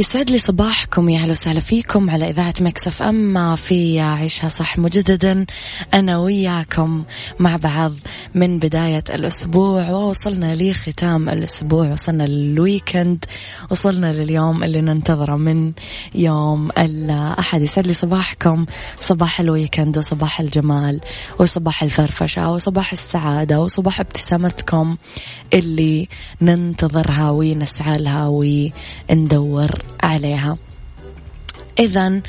يسعد لي صباحكم يا أهلا وسهلا فيكم على إذاعة مكسف اما في عيشها صح مجددا. أنا وياكم مع بعض من بداية الأسبوع ووصلنا لختام الأسبوع وصلنا لل weekend وصلنا لليوم اللي ننتظره من يوم الأحد. يسعد لي صباحكم صباح ال weekend وصباح الجمال وصباح الفرفشة وصباح السعادة وصباح ابتسامتكم اللي ننتظرها ونسعى لها وندور عليها. إذا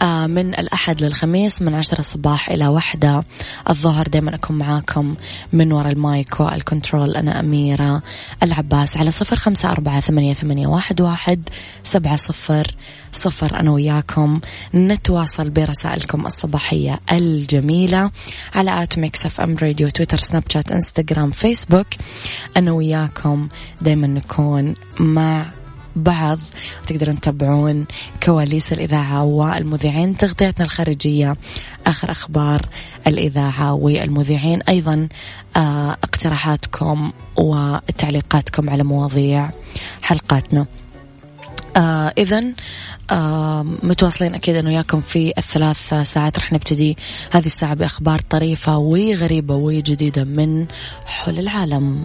آه، من الأحد للخميس من عشرة الصباح إلى واحدة الظهر دايما أكون معاكم من وراء ال mic وال control. أنا أميرة العباس على صفر خمسة أربعة ثمانية, ثمانية واحد, واحد سبعة صفر صفر. أنا وياكم نتواصل برسائلكم الصباحية الجميلة على at ميكس FM radio تويتر سناب شات إنستغرام فيسبوك. أنا وياكم دايما نكون مع بعض تقدرون تتابعون كواليس الإذاعة والمذيعين تغطيتنا الخارجية آخر أخبار الإذاعة والمذيعين. أيضا آه، اقتراحاتكم وتعليقاتكم على مواضيع حلقاتنا. آه إذا آه متواصلين أكيد أنه وياكم في الثلاث ساعات. رح نبتدي هذه الساعة بأخبار طريفة وغريبة وجديدة من حول العالم.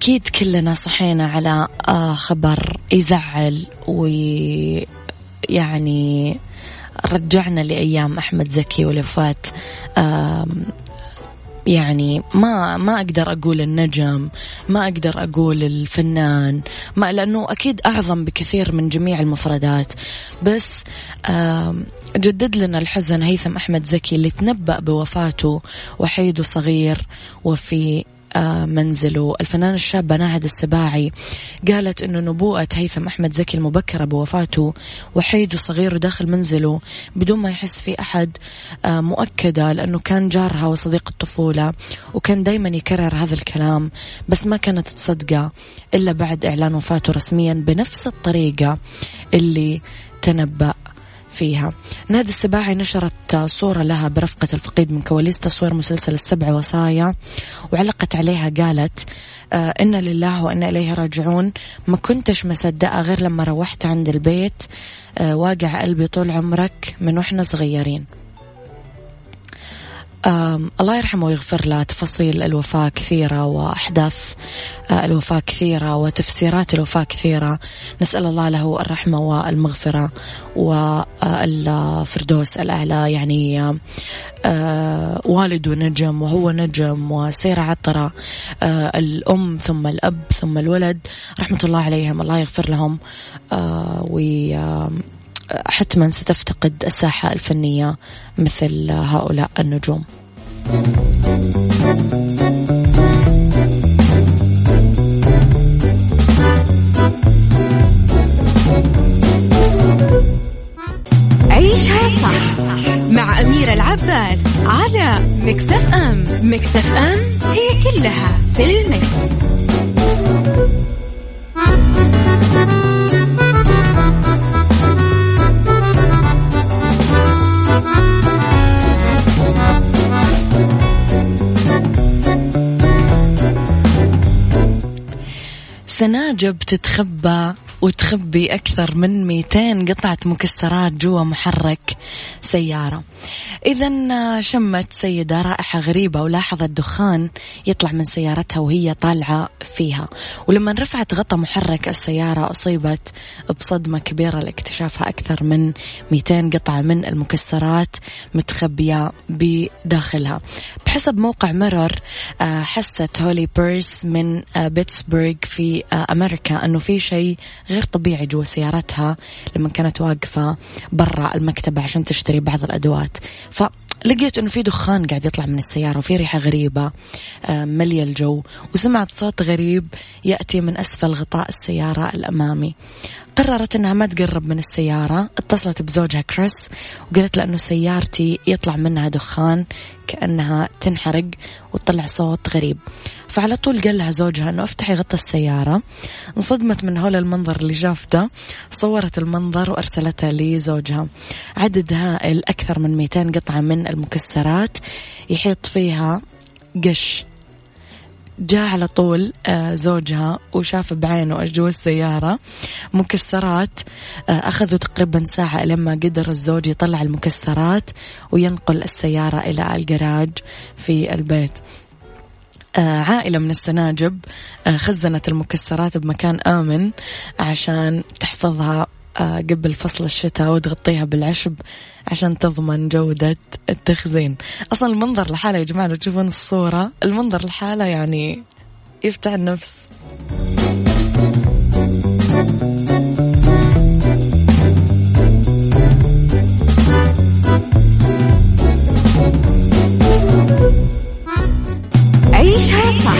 أكيد كلنا صحينا على آه، خبر يزعل ويعني رجعنا لأيام أحمد زكي ولوفاة يعني ما ما أقدر أقول النجم ما أقدر أقول الفنان ما لأنه أكيد أعظم بكثير من جميع المفردات. بس جدد لنا الحزن هيثم أحمد زكي اللي تنبأ بوفاته وحيد وصغير وفي منزله الفنانة الشابة ناهد السباعي قالت أنه نبوءة هيثم أحمد زكي المبكرة بوفاته وحيد وصغير داخل منزله بدون ما يحس في أحد آه، مؤكدة لأنه كان جارها وصديق الطفولة وكان دايما يكرر هذا الكلام بس ما كانت تصدقه إلا بعد إعلان وفاته رسميا بنفس الطريقة اللي تنبأ فيها. نادي السباعي نشرت صورة لها برفقة الفقيد من كواليس تصوير مسلسل السبع وصايا وعلقت عليها قالت آه إن لله وإنا إليه راجعون. ما كنتش مصدقة غير لما روحت عند البيت آه واقع قلبي طول عمرك من وإحنا صغيرين. الله يرحمه ويغفر له. تفاصيل الوفاة كثيرة وأحداث آه، الوفاة كثيرة وتفسيرات الوفاة كثيرة. نسأل الله له الرحمة والمغفرة والفردوس الأعلى. يعني آه، والده نجم وهو نجم وسيرة عطرة آه، الأم ثم الأب ثم الولد. رحمة الله عليهم. الله يغفر لهم حتما ستفتقد الساحة الفنية مثل هؤلاء النجوم عيشها صح مع أميرة العباس على مكتف أم مكتف أم هي كلها في المكس. سناجب تتخبى وتخبي أكثر من 200 قطعة مكسرات جوا محرك سيارة. إذا شمت سيدة رائحة غريبة ولاحظت دخان يطلع من سيارتها وهي طالعة فيها. ولما رفعت غطى محرك السيارة أصيبت بصدمة كبيرة لاكتشافها أكثر من 200 قطعة من المكسرات متخبية بداخلها. بحسب موقع مرر آه، حست هولي بيرس من آه، بيتسبرغ في آه، أمريكا أنه في شيء غير طبيعي جوا سيارتها لما كانت واقفة برا المكتبة عشان تشتري بعض الأدوات. فلقيت إنه في دخان قاعد يطلع من السيارة وفي ريحة غريبة آه، مليا الجو. وسمعت صوت غريب يأتي من أسفل غطاء السيارة الأمامي. قررت إنها ما تقرب من السيارة. اتصلت بزوجها كريس وقالت له إنه سيارتي يطلع منها دخان كأنها تنحرق وتطلع صوت غريب. فعلى طول قال لها زوجها إنه أفتحي غطى السيارة. انصدمت من هول المنظر اللي شافته صورت المنظر وارسلتها لزوجها. عدد هائل أكثر من 200 قطعة من المكسرات يحيط فيها قش. جاء على طول آه، زوجها وشاف بعينه جوا السيارة. مكسرات آه، أخذوا تقريبا ساعة لما قدر الزوج يطلع المكسرات وينقل السيارة إلى الجراج في البيت. آه، عائلة من السناجب خزنت المكسرات بمكان آمن عشان تحفظها قبل فصل الشتاء وتغطيها بالعشب عشان تضمن جودة التخزين. أصلا المنظر لحاله يا جماعة لو تشوفون الصورة المنظر لحاله يعني يفتح النفس. عيشها صح.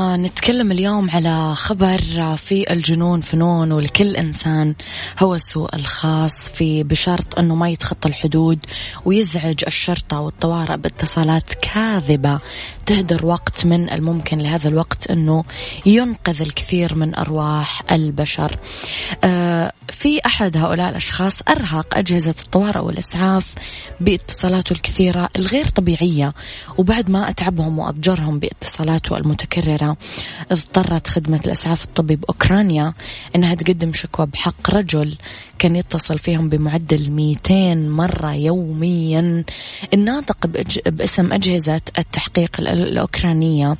نتكلم اليوم على خبر في الجنون فنون ولكل إنسان هوسه الخاص في بشرط أنه ما يتخطى الحدود ويزعج الشرطة والطوارئ باتصالات كاذبة. تهدر وقت من الممكن لهذا الوقت أنه ينقذ الكثير من أرواح البشر. آه، في أحد هؤلاء الأشخاص أرهق أجهزة الطوارئ والإسعاف باتصالاته الكثيرة الغير طبيعية وبعد ما أتعبهم وأضجرهم باتصالاته المتكررة اضطرت خدمة الإسعاف الطبي بأوكرانيا أنها تقدم شكوى بحق رجل كان يتصل فيهم بمعدل 200 مرة يوميا. الناطق باسم أجهزة التحقيق الأوكرانية.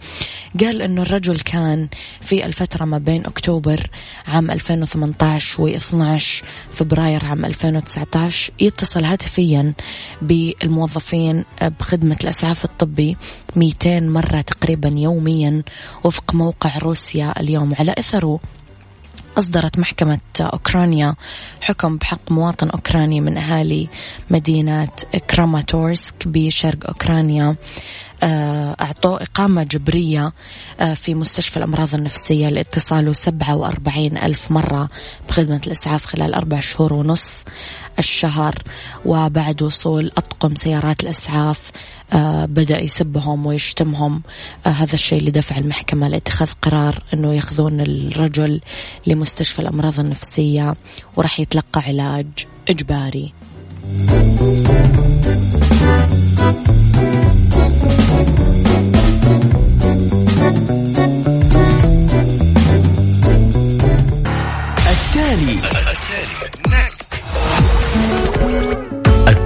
قال أنه الرجل كان في الفترة ما بين أكتوبر عام 2018 و 12 فبراير عام 2019 يتصل هاتفيا بالموظفين بخدمة الإسعاف الطبي 200 مرة تقريبا يوميا وفق موقع روسيا اليوم. على أثره أصدرت محكمة أوكرانيا حكم بحق مواطن أوكراني من أهالي مدينة كراماتورسك بشرق أوكرانيا. آه، أعطوه إقامة جبرية آه، في مستشفى الأمراض النفسية لاتصاله 47 ألف مرة بخدمة الإسعاف خلال أربع شهور ونص الشهر. وبعد وصول أطقم سيارات الإسعاف آه، بدأ يسبهم ويشتمهم. هذا الشيء اللي دفع المحكمة لاتخاذ قرار أنه ياخذون الرجل لمستشفى الأمراض النفسية وراح يتلقى علاج إجباري.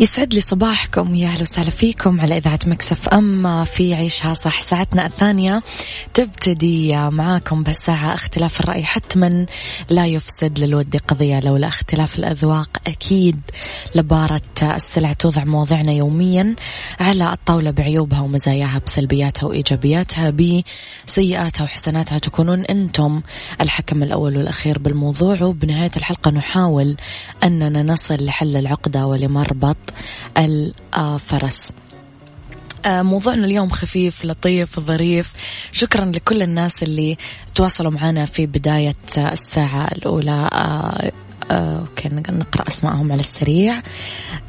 يسعد لي صباحكم يا أهلا وسهلا فيكم على إذاعة مكسف أم في عيشها صح ساعتنا الثانية. تبتدي معاكم بساعه اختلاف الرأي حتما لا يفسد للود قضية لولا اختلاف الأذواق أكيد لباره السلع توضع مواضعنا يوميا على الطاولة بعيوبها ومزاياها بسلبياتها وإيجابياتها بسيئاتها وحسناتها. تكونون أنتم الحكم الأول والأخير بالموضوع وبنهاية الحلقة نحاول أننا نصل لحل العقدة ولمربط الفرس. آه، موضوعنا اليوم خفيف لطيف ظريف. شكرا لكل الناس اللي تواصلوا معنا في بداية الساعة الأولى. آه، آه، أوكي نقرأ اسمائهم على السريع.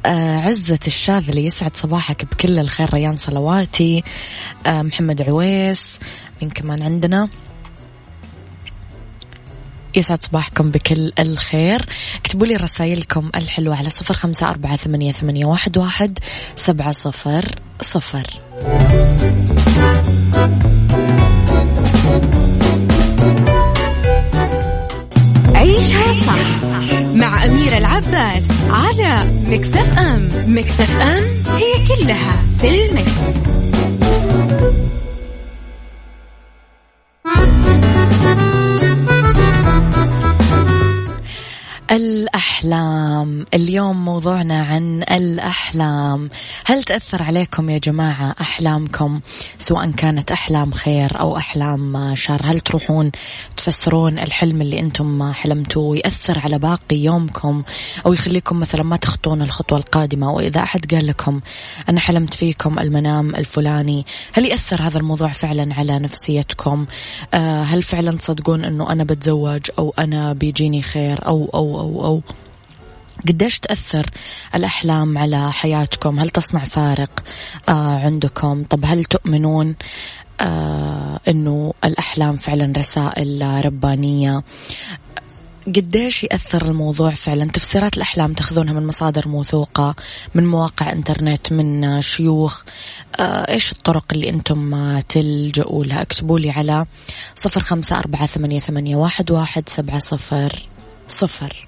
آه، عزة الشاذلي يسعد صباحك بكل الخير ريان صلواتي. محمد عويس مين كمان عندنا؟ يسعد صباحكم بكل الخير. اكتبوا لي رسائلكم الحلوة على صفر خمسة أربعة ثمانية, ثمانية واحد, واحد سبعة صفر صفر. عيشها صح مع أميرة العباس على مكتف أم. مكتف أم هي كلها في المكس. الأحلام. اليوم موضوعنا عن الأحلام. هل تأثر عليكم يا جماعة أحلامكم؟ سواء كانت أحلام خير أو أحلام شر. هل تروحون تفسرون الحلم اللي أنتم حلمتوه يأثر على باقي يومكم؟ أو يخليكم مثلا ما تخطون الخطوة القادمة؟ وإذا أحد قال لكم أنا حلمت فيكم المنام الفلاني هل يأثر هذا الموضوع فعلا على نفسيتكم؟ آه هل فعلا تصدقون أنه أنا بتزوج أو أنا بيجيني خير أو أو أو قديش تأثر الأحلام على حياتكم؟ هل تصنع فارق آه عندكم؟ طب هل تؤمنون آه أنه الأحلام فعلا رسائل ربانية؟ قديش يأثر الموضوع فعلا؟ تفسيرات الأحلام تأخذونها من مصادر موثوقة من مواقع إنترنت من شيوخ آه إيش الطرق اللي أنتم تلجؤوا لها؟ اكتبوا لي على صفر خمسة أربعة ثمانية, واحد سبعة صفر صفر.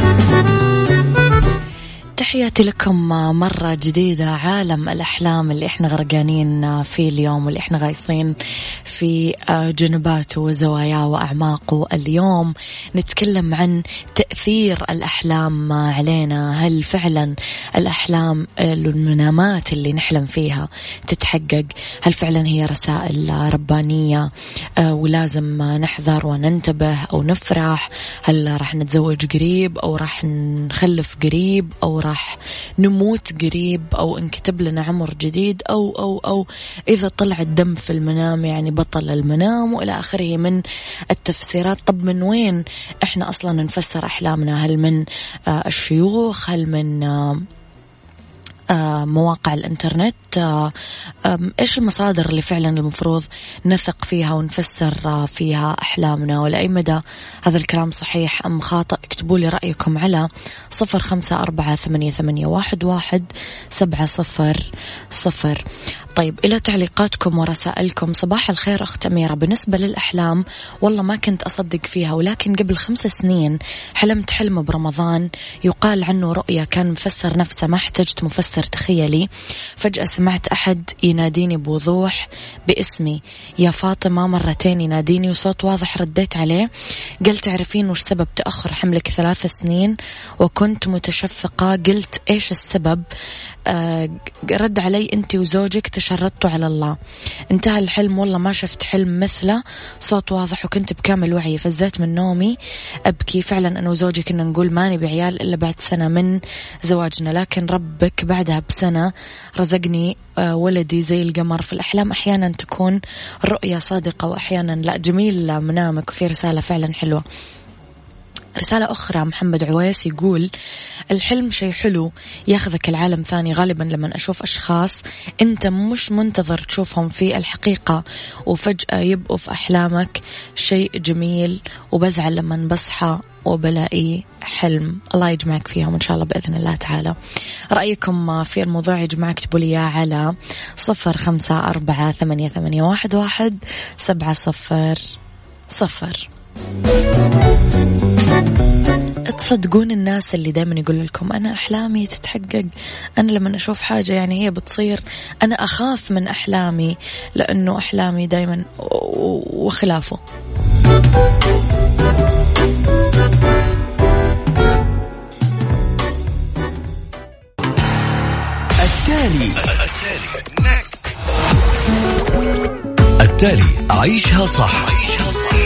تحياتي لكم مرة جديدة. عالم الأحلام اللي إحنا غرقانين فيه اليوم واللي إحنا غايصين في جنباته وزواياه وأعماقه اليوم نتكلم عن تأثير الأحلام علينا. هل فعلا الأحلام المنامات اللي نحلم فيها تتحقق؟ هل فعلا هي رسائل ربانية ولازم نحذر وننتبه أو نفرح؟ هل راح نتزوج قريب أو راح نخلف قريب أو راح نموت قريب أو انكتب لنا عمر جديد أو أو أو. إذا طلع الدم في المنام يعني بطل المنام وإلى آخره من التفسيرات. طب من وين إحنا أصلا نفسر أحلامنا؟ هل من آه الشيوخ؟ هل من آه، مواقع الإنترنت. آه، إيش المصادر اللي فعلا المفروض نثق فيها ونفسر آه، فيها أحلامنا؟ ولاي مدى هذا الكلام صحيح أم خاطئ؟ اكتبوا لي رأيكم على صفر خمسة أربعة ثمانية, ثمانية واحد, واحد سبعة صفر صفر. طيب إلى تعليقاتكم ورسائلكم صباح الخير أخت أميرة. بالنسبة للأحلام والله ما كنت أصدق فيها ولكن قبل خمس سنين حلمت حلم برمضان. يقال عنه رؤيا كان مفسر نفسه ما احتجت مفسر تخيلي. فجأة سمعت أحد يناديني بوضوح باسمي. يا فاطمة مرتين يناديني وصوت واضح رديت عليه. قال تعرفين وش سبب تأخر حملك ثلاث سنين؟ وكنت متشفقة قلت إيش السبب؟ آه رد علي أنت وزوجك تشردتوا على الله. انتهى الحلم والله ما شفت حلم مثله. صوت واضح وكنت بكامل وعي. فزيت من نومي. أبكي فعلا أنا وزوجي كنا نقول ما نبي عيال إلا بعد سنة من زواجنا. لكن ربك بعدها بسنة رزقني آه ولدي زي القمر. في الأحلام أحيانا تكون الرؤية صادقة وأحيانا لا. جميل منامك وفي رسالة فعلا حلوة. رسالة أخرى محمد عويس يقول الحلم شيء حلو ياخذك العالم ثاني. غالبا لما أشوف أشخاص أنت مش منتظر تشوفهم في الحقيقة وفجأة يبقوا في أحلامك شيء جميل وبزعل لما بصحى وبلاقي حلم. الله يجمعك فيهم إن شاء الله بإذن الله تعالى. رأيكم في الموضوع يا جماعة اكتبوا لي على صفر خمسة أربعة ثمانية, ثمانية واحد, واحد سبعة صفر صفر. تصدقون الناس اللي دائما يقول لكم أنا أحلامي تتحقق أنا لما أشوف حاجة يعني هي بتصير أنا أخاف من أحلامي لأنه أحلامي دائما وخلافه. التالي. التالي. عيشها صح.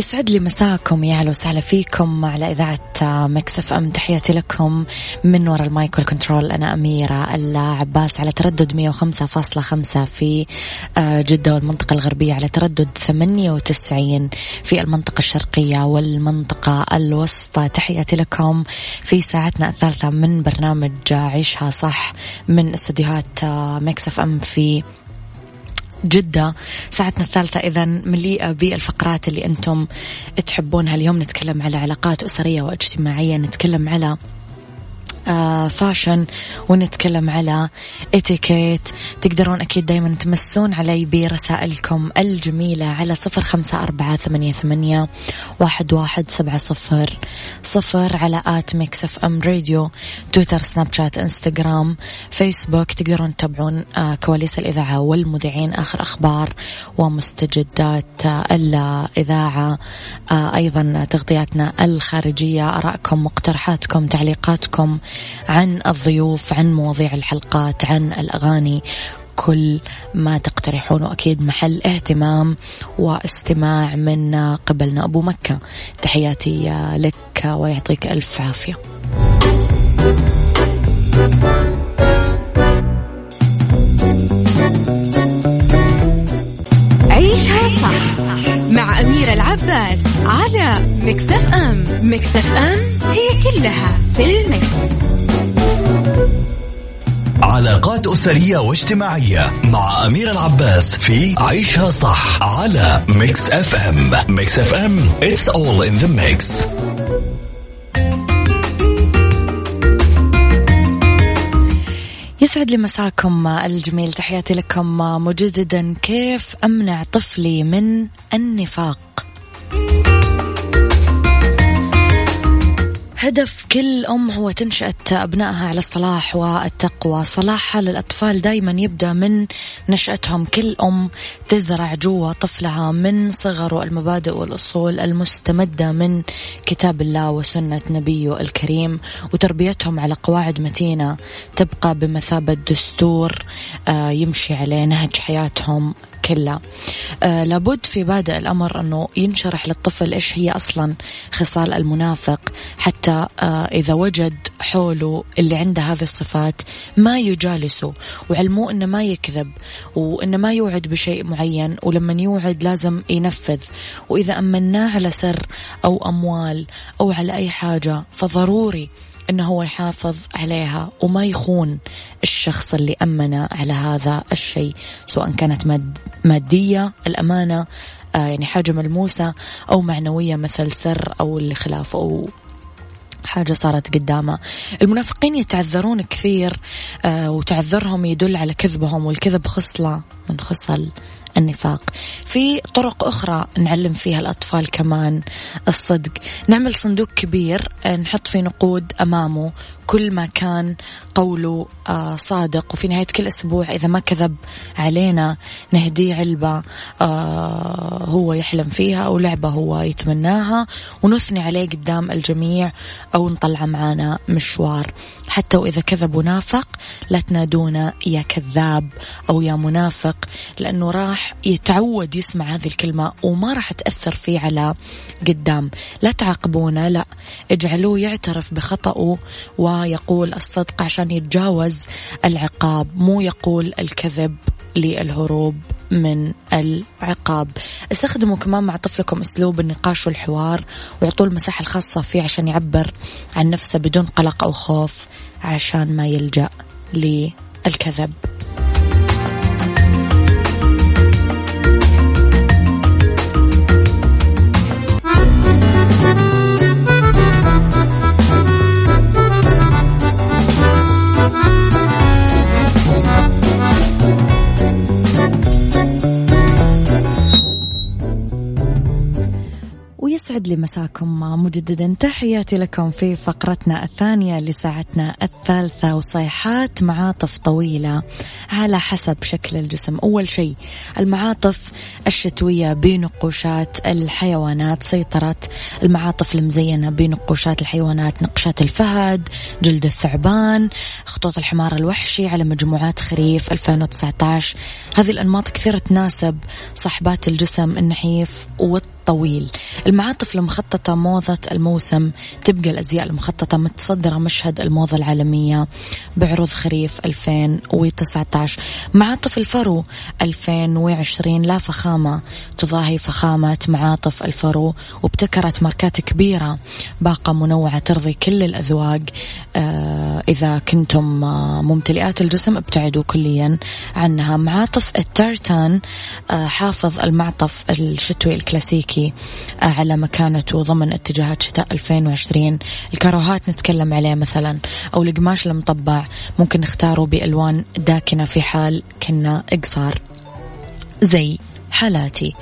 يسعد لي مساكم يا أهلا وسهلا فيكم على إذاعة ميكس FM. تحياتي لكم من وراء ال mic وال control. أنا أميرة العباس على تردد 105.5 في آه، جدة والمنطقة الغربية على تردد 98 في المنطقة الشرقية والمنطقة الوسطى. تحياتي لكم في ساعتنا الثالثة من برنامج عيشها صح من استديوهات ميكس FM في جدة. ساعتنا الثالثة إذا مليئة بالفقرات اللي أنتم تحبونها. اليوم نتكلم على علاقات أسرية واجتماعية نتكلم على fashion ونتكلم على اتيكيت تقدرون أكيد دايما تمسون علي برسائلكم الجميلة على صفر خمسة أربعة ثمانية, ثمانية واحد, واحد سبعة صفر صفر على at Mix FM Radio تويتر سناب شات إنستغرام فيسبوك. تقدرون تتابعون آه كواليس الإذاعة والمذيعين. آخر أخبار ومستجدات آه الإذاعة آه أيضا تغطياتنا الخارجية أراءكم مقترحاتكم تعليقاتكم. عن الضيوف عن مواضيع الحلقات عن الأغاني كل ما تقترحونه أكيد محل اهتمام واستماع من قبلنا أبو مكة. تحياتي لك ويعطيك ألف عافية. عيشها صح. مع أميرة العباس على Mix FM. Mix FM هي كلها في ال mix. علاقات أسرية واجتماعية مع أميرة العباس في عيشها صح على Mix FM. Mix FM it's all in the mix. يسعد لي مساكم الجميل. تحياتي لكم مجددا. كيف أمنع طفلي من النفاق؟ هدف كل أم هو تنشأة أبنائها على الصلاح والتقوى. صلاحها للأطفال دايما يبدأ من نشأتهم كل أم تزرع جوا طفلها من صغره المبادئ والأصول المستمدة من كتاب الله وسنة نبيه الكريم وتربيتهم على قواعد متينة تبقى بمثابة دستور آه، يمشي عليه نهج حياتهم. كلها آه لابد في بادئ الأمر أنه ينشرح للطفل إيش هي أصلا خصال المنافق حتى آه إذا وجد حوله اللي عنده هذه الصفات ما يجالسه وعلموه أنه ما يكذب وأنه ما يوعد بشيء معين ولما يوعد لازم ينفذ. وإذا أمناه على سر أو أموال أو على أي حاجة فضروري إنه هو يحافظ عليها وما يخون الشخص اللي امنه على هذا الشيء سواء كانت ماد مادية الأمانة آه يعني حاجة ملموسة أو معنوية مثل سر أو اللي أو حاجة صارت قدامه. المنافقين يتعذرون كثير آه وتعذرهم يدل على كذبهم والكذب خصلة من خصل النفاق. في طرق أخرى نعلم فيها الأطفال كمان الصدق. نعمل صندوق كبير نحط فيه نقود أمامه. كل ما كان قوله آه صادق. وفي نهاية كل أسبوع إذا ما كذب علينا نهديه علبة آه هو يحلم فيها أو لعبة هو يتمناها ونثني عليه قدام الجميع أو نطلع معانا مشوار. حتى وإذا كذب ونافق لا تنادونا يا كذاب أو يا منافق لأنه راح يتعود يسمع هذه الكلمة وما راح تأثر فيه على قدام. لا تعاقبونا لا. اجعلوه يعترف بخطأه ويقول الصدق عشان يتجاوز العقاب مو يقول الكذب للهروب من العقاب. استخدموا كمان مع طفلكم أسلوب النقاش والحوار واعطوه المساحة الخاصة فيه عشان يعبر عن نفسه بدون قلق أو خوف عشان ما يلجأ للكذب. لي مساكم مجددا. تحياتي لكم في فقرتنا الثانية لساعتنا الثالثة وصيحات معاطف طويلة على حسب شكل الجسم. أول شيء المعاطف الشتوية بنقوشات الحيوانات سيطرت المعاطف المزينة بنقوشات الحيوانات نقشات الفهد جلد الثعبان خطوط الحمار الوحشي على مجموعات خريف 2019 هذه الأنماط كثيرة تناسب صاحبات الجسم النحيف والطويل. المعاطف المخططة موضة الموسم تبقى الأزياء المخططة متصدرة مشهد الموضة العالمية بعروض خريف 2019 معاطف الفرو 2020 لا فخامة تضاهي فخامة معاطف الفرو وابتكرت ماركات كبيرة باقة منوعة ترضي كل الأذواق. آه إذا كنتم آه ممتلئات الجسم ابتعدوا كليا عنها. معاطف التارتان آه حافظ المعطف الشتوي الكلاسيكي على مكانته ضمن اتجاهات شتاء 2020 الكاروهات نتكلم عليه مثلا. أو القماش المطبع. ممكن نختاره بألوان داكنة في حال كنا إقصار زي حالاتي.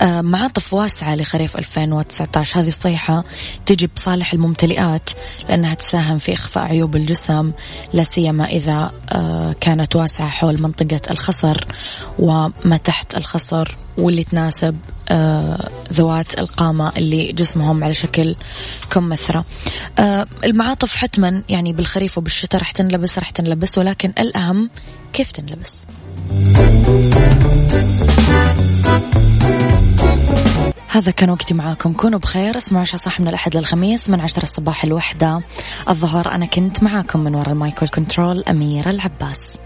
آه، معاطف واسعة لخريف 2019 هذه الصيحة تجي بصالح الممتلئات لأنها تساهم في إخفاء عيوب الجسم لا سيما إذا آه، كانت واسعة حول منطقة الخصر وما تحت الخصر واللي تناسب ذوات القامة اللي جسمهم على شكل كمثرى. آه المعاطف حتما يعني بالخريف وبالشتاء رح تنلبس رح تنلبس ولكن الأهم كيف تنلبس؟ هذا كان وقتي معاكم. كونوا بخير. اسمعوا عشاء صح من الأحد للخميس من عشرة الصباح الوحدة. الظهر أنا كنت معاكم من وراء المايكل كنترول أميرة العباس.